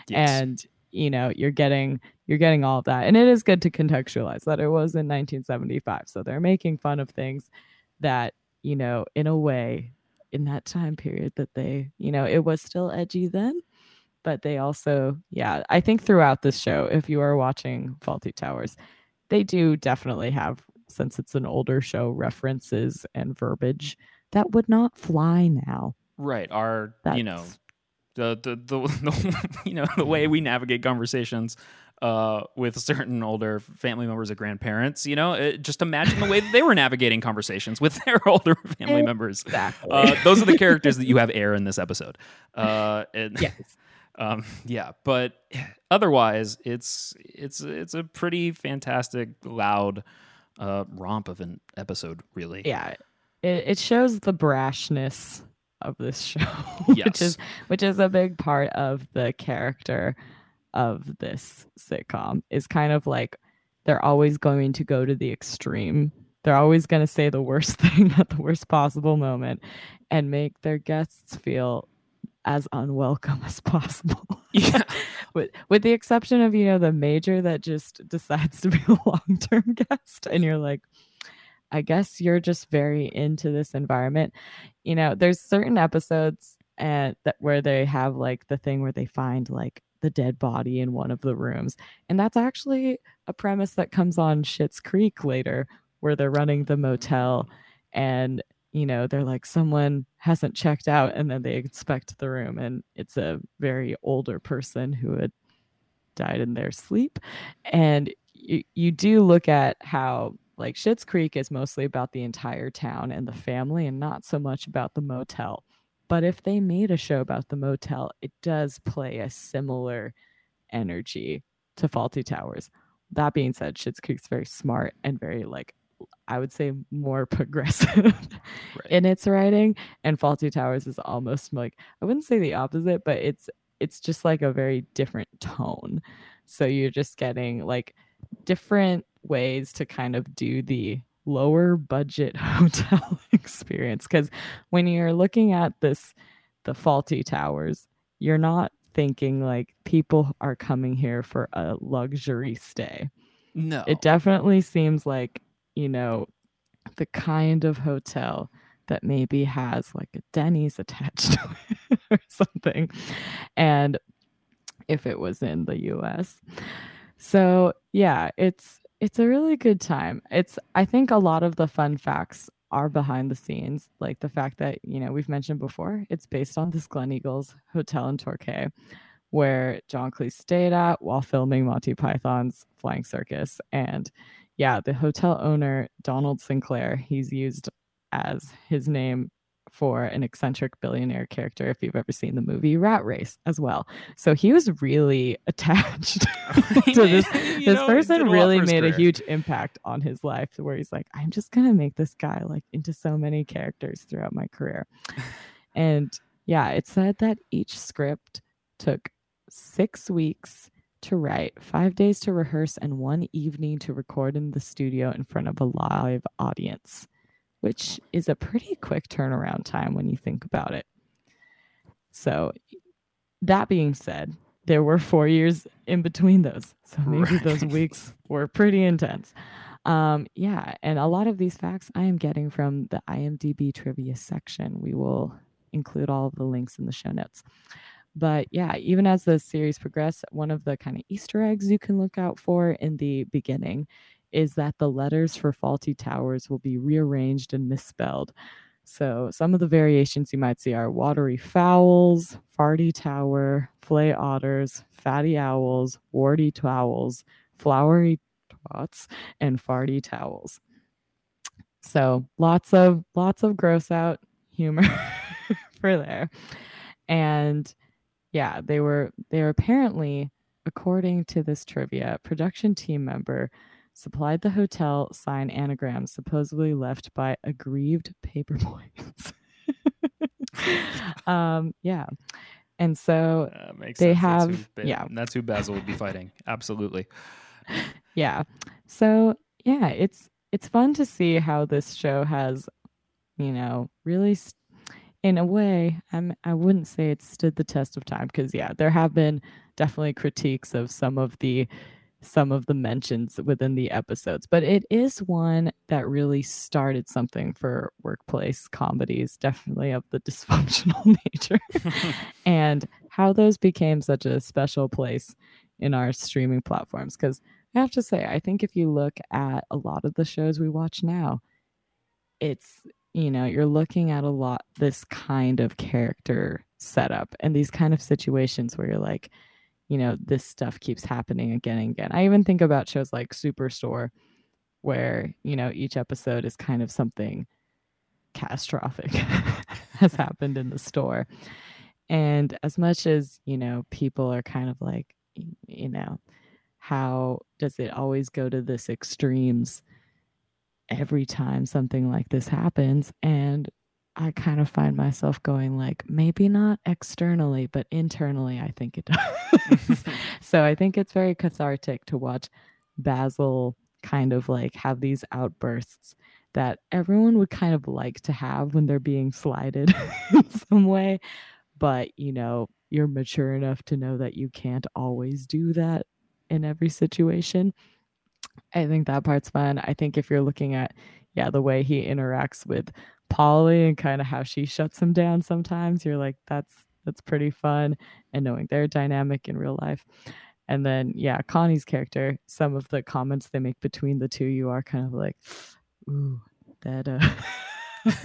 Yes. and you know you're getting you're getting all of that. And it is good to contextualize that it was in 1975 so they're making fun of things that you know in a way in that time period that they you know it was still edgy then. But they also yeah i think throughout this show if you are watching fawlty towers they do definitely have since it's an older show references and verbiage that would not fly now right. Our you know the, the the [laughs] the you know the way we navigate conversations uh, with certain older family members or grandparents. You know, it, just imagine the way that they were navigating conversations with their [laughs] older family members. exactly [laughs] Uh, those are the characters that you have air in this episode. Uh, and, yes um, yeah, but otherwise, it's it's it's a pretty fantastic, loud uh, romp of an episode. Really, yeah it, it shows the brashness of this [laughs] show which is which is a big part of the character of this sitcom is kind of like they're always going to go to the extreme. They're always going to say the worst [laughs] thing at the worst possible moment and make their guests feel as unwelcome [laughs] as possible. Yeah, with with the exception of you know the major that just decides to be a long-term guest and you're like i guess you're just very into this environment. You know there's certain episodes and that where they have like the thing where they find like the dead body in one of the rooms and that's actually a premise that comes on Schitt's Creek later where they're running the motel and you know they're like someone hasn't checked out and then they inspect the room and it's a very older person who had died in their sleep and you, you do look at how like Schitt's Creek is mostly about the entire town and the family and not so much about the motel. But if they made a show about the motel it does play a similar energy to Fawlty Towers. That being said Schitt's Creek's very smart and very like I would say more [laughs] progressive right. in its writing and fawlty towers is almost like i wouldn't say the opposite but it's it's just like a very different tone. So you're just getting like different ways to kind of do the lower budget [laughs] hotel [laughs] experience because when you're looking at this the fawlty towers you're not thinking like people are coming here for a luxury stay. No, it definitely seems like you know the kind of hotel that maybe has like a denny's attached [laughs] to it or something and if it was in the us so yeah it's it's a really good time. It's i think a lot of the fun facts are behind the scenes like the fact that you know we've mentioned before it's based on this Gleneagles hotel in torquay where john cleese stayed at while filming monty python's flying circus. And yeah the hotel owner donald sinclair he's used as his name for an eccentric billionaire character if you've ever seen the movie rat race as well. So he was really [laughs] attached [laughs] to this this know, person really made a huge impact on his life where he's like i'm just gonna make this guy like into so many characters throughout my career. [laughs] And yeah it said that each script took six weeks to write five days to rehearse and one evening to record in the studio in front of a live audience which is a pretty quick turnaround time when you think about it. So that being said there were four years in between those. So maybe those weeks [laughs] were pretty intense. Um yeah and a lot of these facts i am getting from the imdb trivia section. We will include all of the links in the show notes. But yeah even as the series progress one of the kind of easter eggs you can look out for in the beginning is that the letters for fawlty Towers will be rearranged and misspelled. So some of the variations you might see are watery fowls, farty tower, flay otters, fatty owls, warty towels, flowery twats, and farty towels. So lots of lots of gross out humor [laughs] for there. And yeah, they were they were apparently, according to this trivia, production team member supplied the hotel sign anagrams supposedly left by aggrieved paper [laughs] boys. um, yeah. And so Uh, makes They sense. That's who have- yeah. That's who Basil would be fighting. Absolutely. yeah. So yeah, it's it's fun to see how this show has, you know, really s in a way, I'm I wouldn't say it stood the test of time because yeah, there have been definitely critiques of some of the some of the mentions within the episodes, but it is one that really started something for workplace comedies, definitely of the [laughs] dysfunctional nature. [laughs] and how those became such a special place in our streaming platforms because I have to say, I think if you look at a lot of the shows we watch now, it's, you know, you're looking at a lot this kind of character setup and these kind of situations where you're like, you know, this stuff keeps happening again and again. I even think about shows like Superstore, where, you know, each episode is kind of something catastrophic [laughs] has happened in the store. And as much as, you know, people are kind of like, you know, how does it always go to this extremes every time something like this happens? And I kind of find myself going like, maybe not externally, but internally, I think it does. [laughs] [laughs] so I think it's very cathartic to watch Basil kind of like have these outbursts that everyone would kind of like to have when they're being slighted [laughs] in some way. But, you know, you're mature enough to know that you can't always do that in every situation. I think that part's fun. I think if you're looking at, yeah, the way he interacts with Polly and kind of how she shuts him down sometimes, you're like, that's that's pretty fun. And knowing their dynamic in real life. And then, yeah, Connie's character, some of the comments they make between the two, you are kind of like, ooh, that uh [laughs]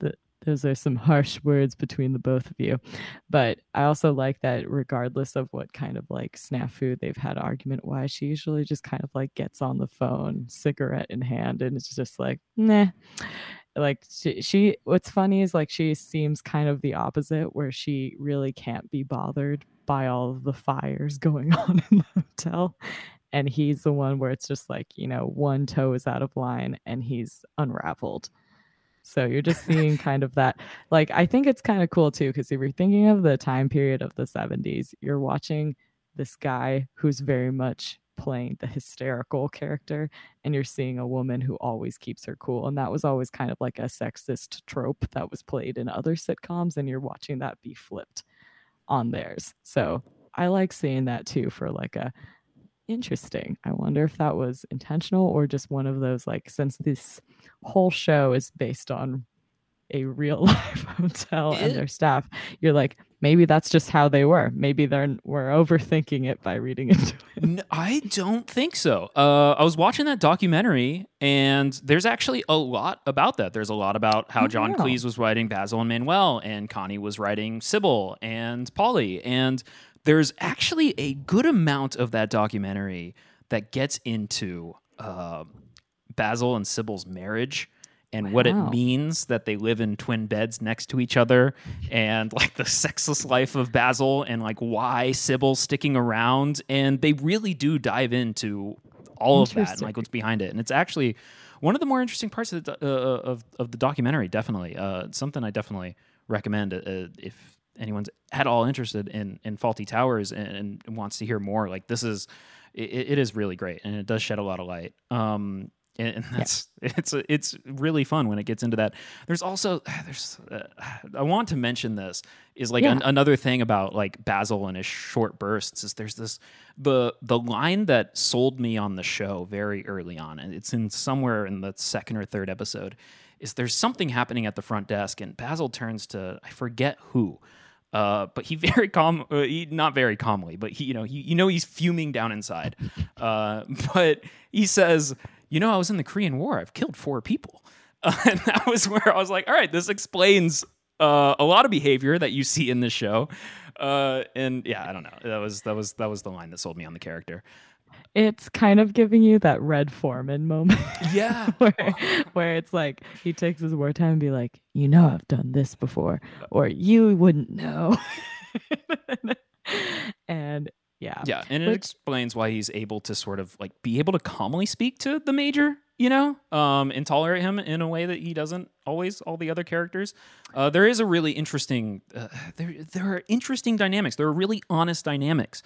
the, those are some harsh words between the both of you. But I also like that regardless of what kind of like snafu they've had argument wise, she usually just kind of like gets on the phone, cigarette in hand, and it's just like, nah. Like she, she what's funny is like she seems kind of the opposite where she really can't be bothered by all of the fires [laughs] going on in the hotel and he's the one where it's just like you know one toe is out of line and he's unraveled so you're just seeing kind of that like i think it's kind of cool too because if you're thinking of the time period of the 70s you're watching this guy who's very much playing the hysterical character and you're seeing a woman who always keeps her cool and that was always kind of like a sexist trope that was played in other sitcoms and you're watching that be flipped on theirs. So i like seeing that too for like a interesting. I wonder if that was intentional or just one of those like since this whole show is based on a real [laughs] life hotel and their staff, you're like maybe that's just how they were. Maybe they're we're overthinking it by reading into it. I don't think so. Uh, I was watching that documentary, and there's actually a lot about that. There's a lot about how Oh, John wow. Cleese was writing Basil and Manuel, and Connie was writing Sybil and Polly. And there's actually a good amount of that documentary that gets into uh, Basil and Sybil's marriage and what it means that they live in twin beds next to each other and like the sexless life of Basil and like why Sybil's sticking around. And they really do dive into all of that and like what's behind it. And it's actually one of the more interesting parts of the, uh, of, of the documentary definitely. Uh, something I definitely recommend uh, if anyone's at all interested in in fawlty towers and, and wants to hear more like this is it, it is really great and it does shed a lot of light. Um and, that's [laughs] it's it's really fun when it gets into that. There's also [sighs] there's uh, i want to mention this is like an, another thing about like basil and his short bursts is there's this the the line that sold me on the show very early on and it's in somewhere in the second or third episode is there's something happening at the front desk and basil turns to i forget who Uh, but he [laughs] very calm, uh, he, not very calmly, but he, you know, he, you know, he's fuming down inside. Uh, [laughs] but he says, "You know, I was in the Korean War. I've killed four people." [laughs] and that was where I was like, "All right, this explains uh, a lot of behavior that you see in this show." Uh, and yeah, I don't know. That was that was that was the line that sold me on the character. It's kind of giving you that Red Foreman moment. Yeah. [laughs] where, where it's like he takes his wartime and be like, you know, I've done this before, or you wouldn't know. [laughs] and yeah. Yeah, and it Which- explains why he's able to sort of like be able to calmly speak to the major, you know, um, and tolerate him in a way that he doesn't always all the other characters. Uh, there is a really interesting, uh, there there are interesting dynamics. There are really honest dynamics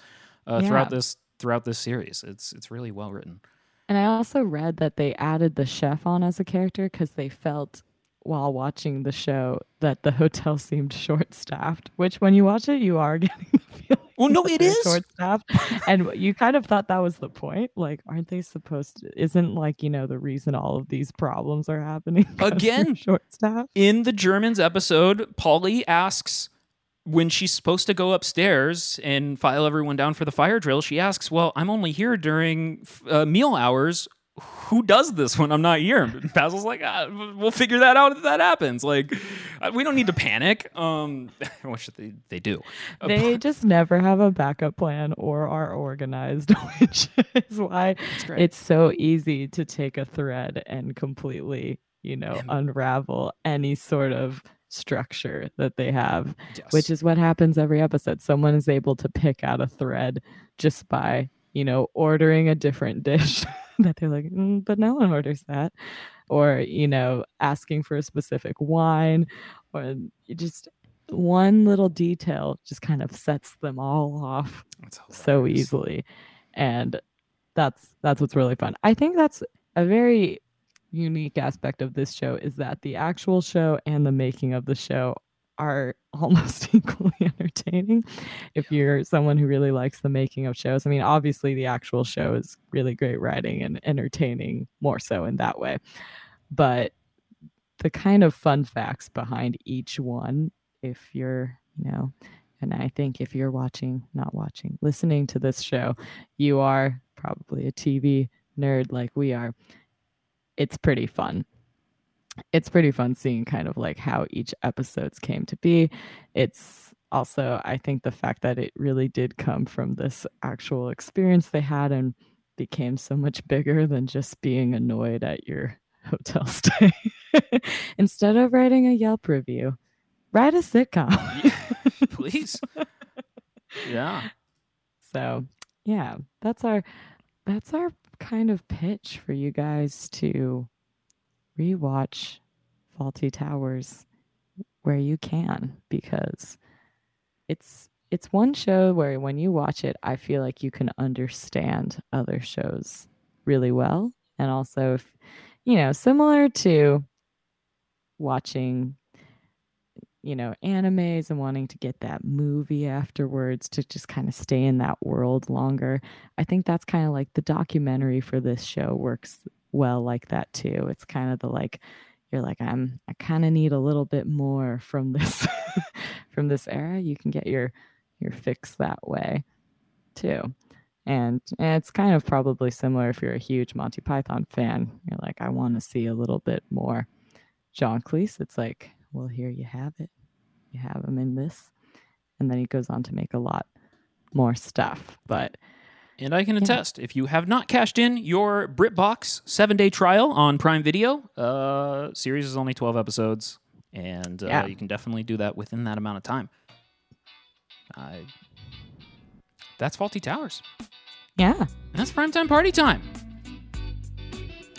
uh, throughout this throughout this series. It's it's really well written. And I also read that they added the chef on as a character because they felt while watching the show that the hotel [laughs] seemed short staffed, which when you watch it, you are [laughs] getting the feeling. Well, no, it short staffed. and you kind of thought that was the point. Like, aren't they supposed to? Isn't like, you know, the reason all of these problems are happening? [laughs] Again. short staffed. In the Germans episode, Polly asks when she's supposed to go upstairs and file everyone down for the fire drill. She asks, "Well, I'm only here during uh, meal hours. Who does this when I'm not here?" And Basil's like, ah, "We'll figure that out if that happens. Like, uh, we don't need to panic." Um, [laughs] which they they do. Uh, They [laughs] just never have a backup plan or are organized, [laughs] which is why It's so easy to take a thread and completely, you know, unravel any sort of structure that they have, Yes. which is what happens every episode. Someone is able to pick out a thread just by, you know, ordering a different [laughs] dish that they're like, "Mm, but no one orders that. Or, you know, asking for a specific wine, or just one little detail just kind of sets them all off so easily and that's that's what's really fun i think that's a very unique aspect of this show is that the actual show and the making of the show are [laughs] almost [laughs] equally entertaining if you're someone who really likes the making of shows. I mean obviously the actual show is really great writing and entertaining more so in that way. But the kind of fun facts behind each one if you're you know and I think if you're watching, not watching, listening to this show, you are probably a TV nerd like we are. It's pretty fun. It's pretty fun seeing kind of like how each episodes came to be. It's also, I think, the fact that it really did come from this actual experience they had and became so much bigger than just being annoyed at your [laughs] hotel stay. [laughs] Instead of writing a Yelp review, write a sitcom. [laughs] Please. Yeah. So yeah, that's our that's our kind of pitch for you guys to rewatch Fawlty Towers where you can because it's it's one show where when you watch it, I feel like you can understand other shows really well. And also if you know, similar to watching you know, animes and wanting to get that movie afterwards to just kind of stay in that world longer. I think that's kind of like the documentary for this show works well like that too. It's kind of the like you're like I'm I kind of need a little bit more from this [laughs] from this era. You can get your your fix that way too. And, and it's kind of probably similar if you're a huge Monty Python fan. You're like, I want to see a little bit more John Cleese. It's like, well, here you have it. You have him in this. And then he goes on to make a lot more stuff. But And I can Yeah. attest, if you have not cashed in your BritBox seven day trial on Prime Video, uh, series is only 12 episodes, and uh, Yeah. you can definitely do that within that amount of time. I that's Fawlty Towers. yeah, And that's primetime party time.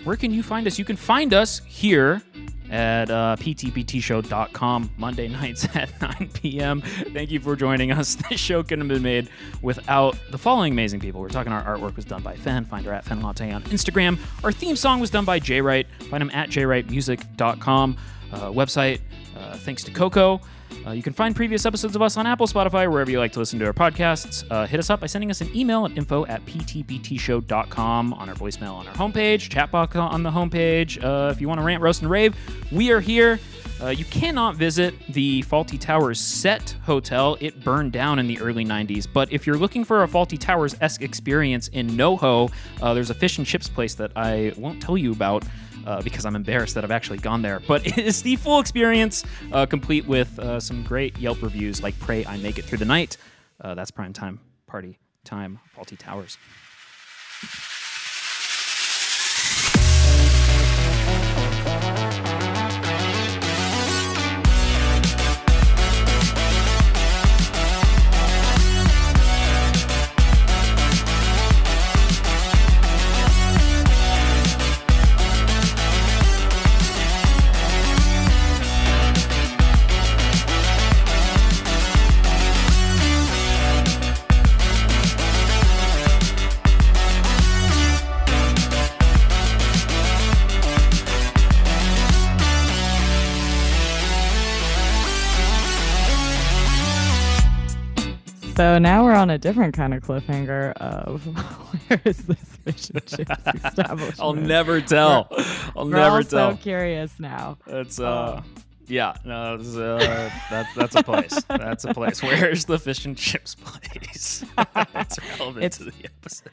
Where can you find us? You can find us here at uh, ptptshow.com Monday [laughs] nights at 9 p.m. Thank you for joining us. [laughs] This show couldn't have been made without the following amazing people. We're talking our artwork was done by Fen. Find her at Fen Latte on Instagram. Our theme song was done by Jay Wright. Find him at jwrightmusic.com. Uh, website, uh, thanks to Coco. Uh, you can find previous episodes of us on Apple, Spotify, wherever you like to listen to our podcasts. Uh, hit us up by sending us an email at info at ptptshow.com on our voicemail on our homepage, chat box on the homepage. Uh, if you want to rant, roast, and rave, we are here. Uh, you cannot visit the Fawlty Towers set hotel. It burned down in the early 90s. But if you're looking for a Fawlty Towers esque experience in NoHo, uh, there's a fish and chips place that I won't tell you about. Uh, because I'm embarrassed that I've actually gone there. But it [laughs] is the full experience, uh, complete with uh, some great Yelp reviews like Pray I Make It Through the Night. Uh, that's prime time, party time, Fawlty Towers. So now we're on a different kind of cliffhanger of [laughs] where is this fish and chips establishment? I'll never tell. I'll We're never all tell. so curious now. It's uh, yeah, no, is, uh, that's that's a place. That's a place. Where's the fish and chips place? [laughs] That's relevant It's- to the episode.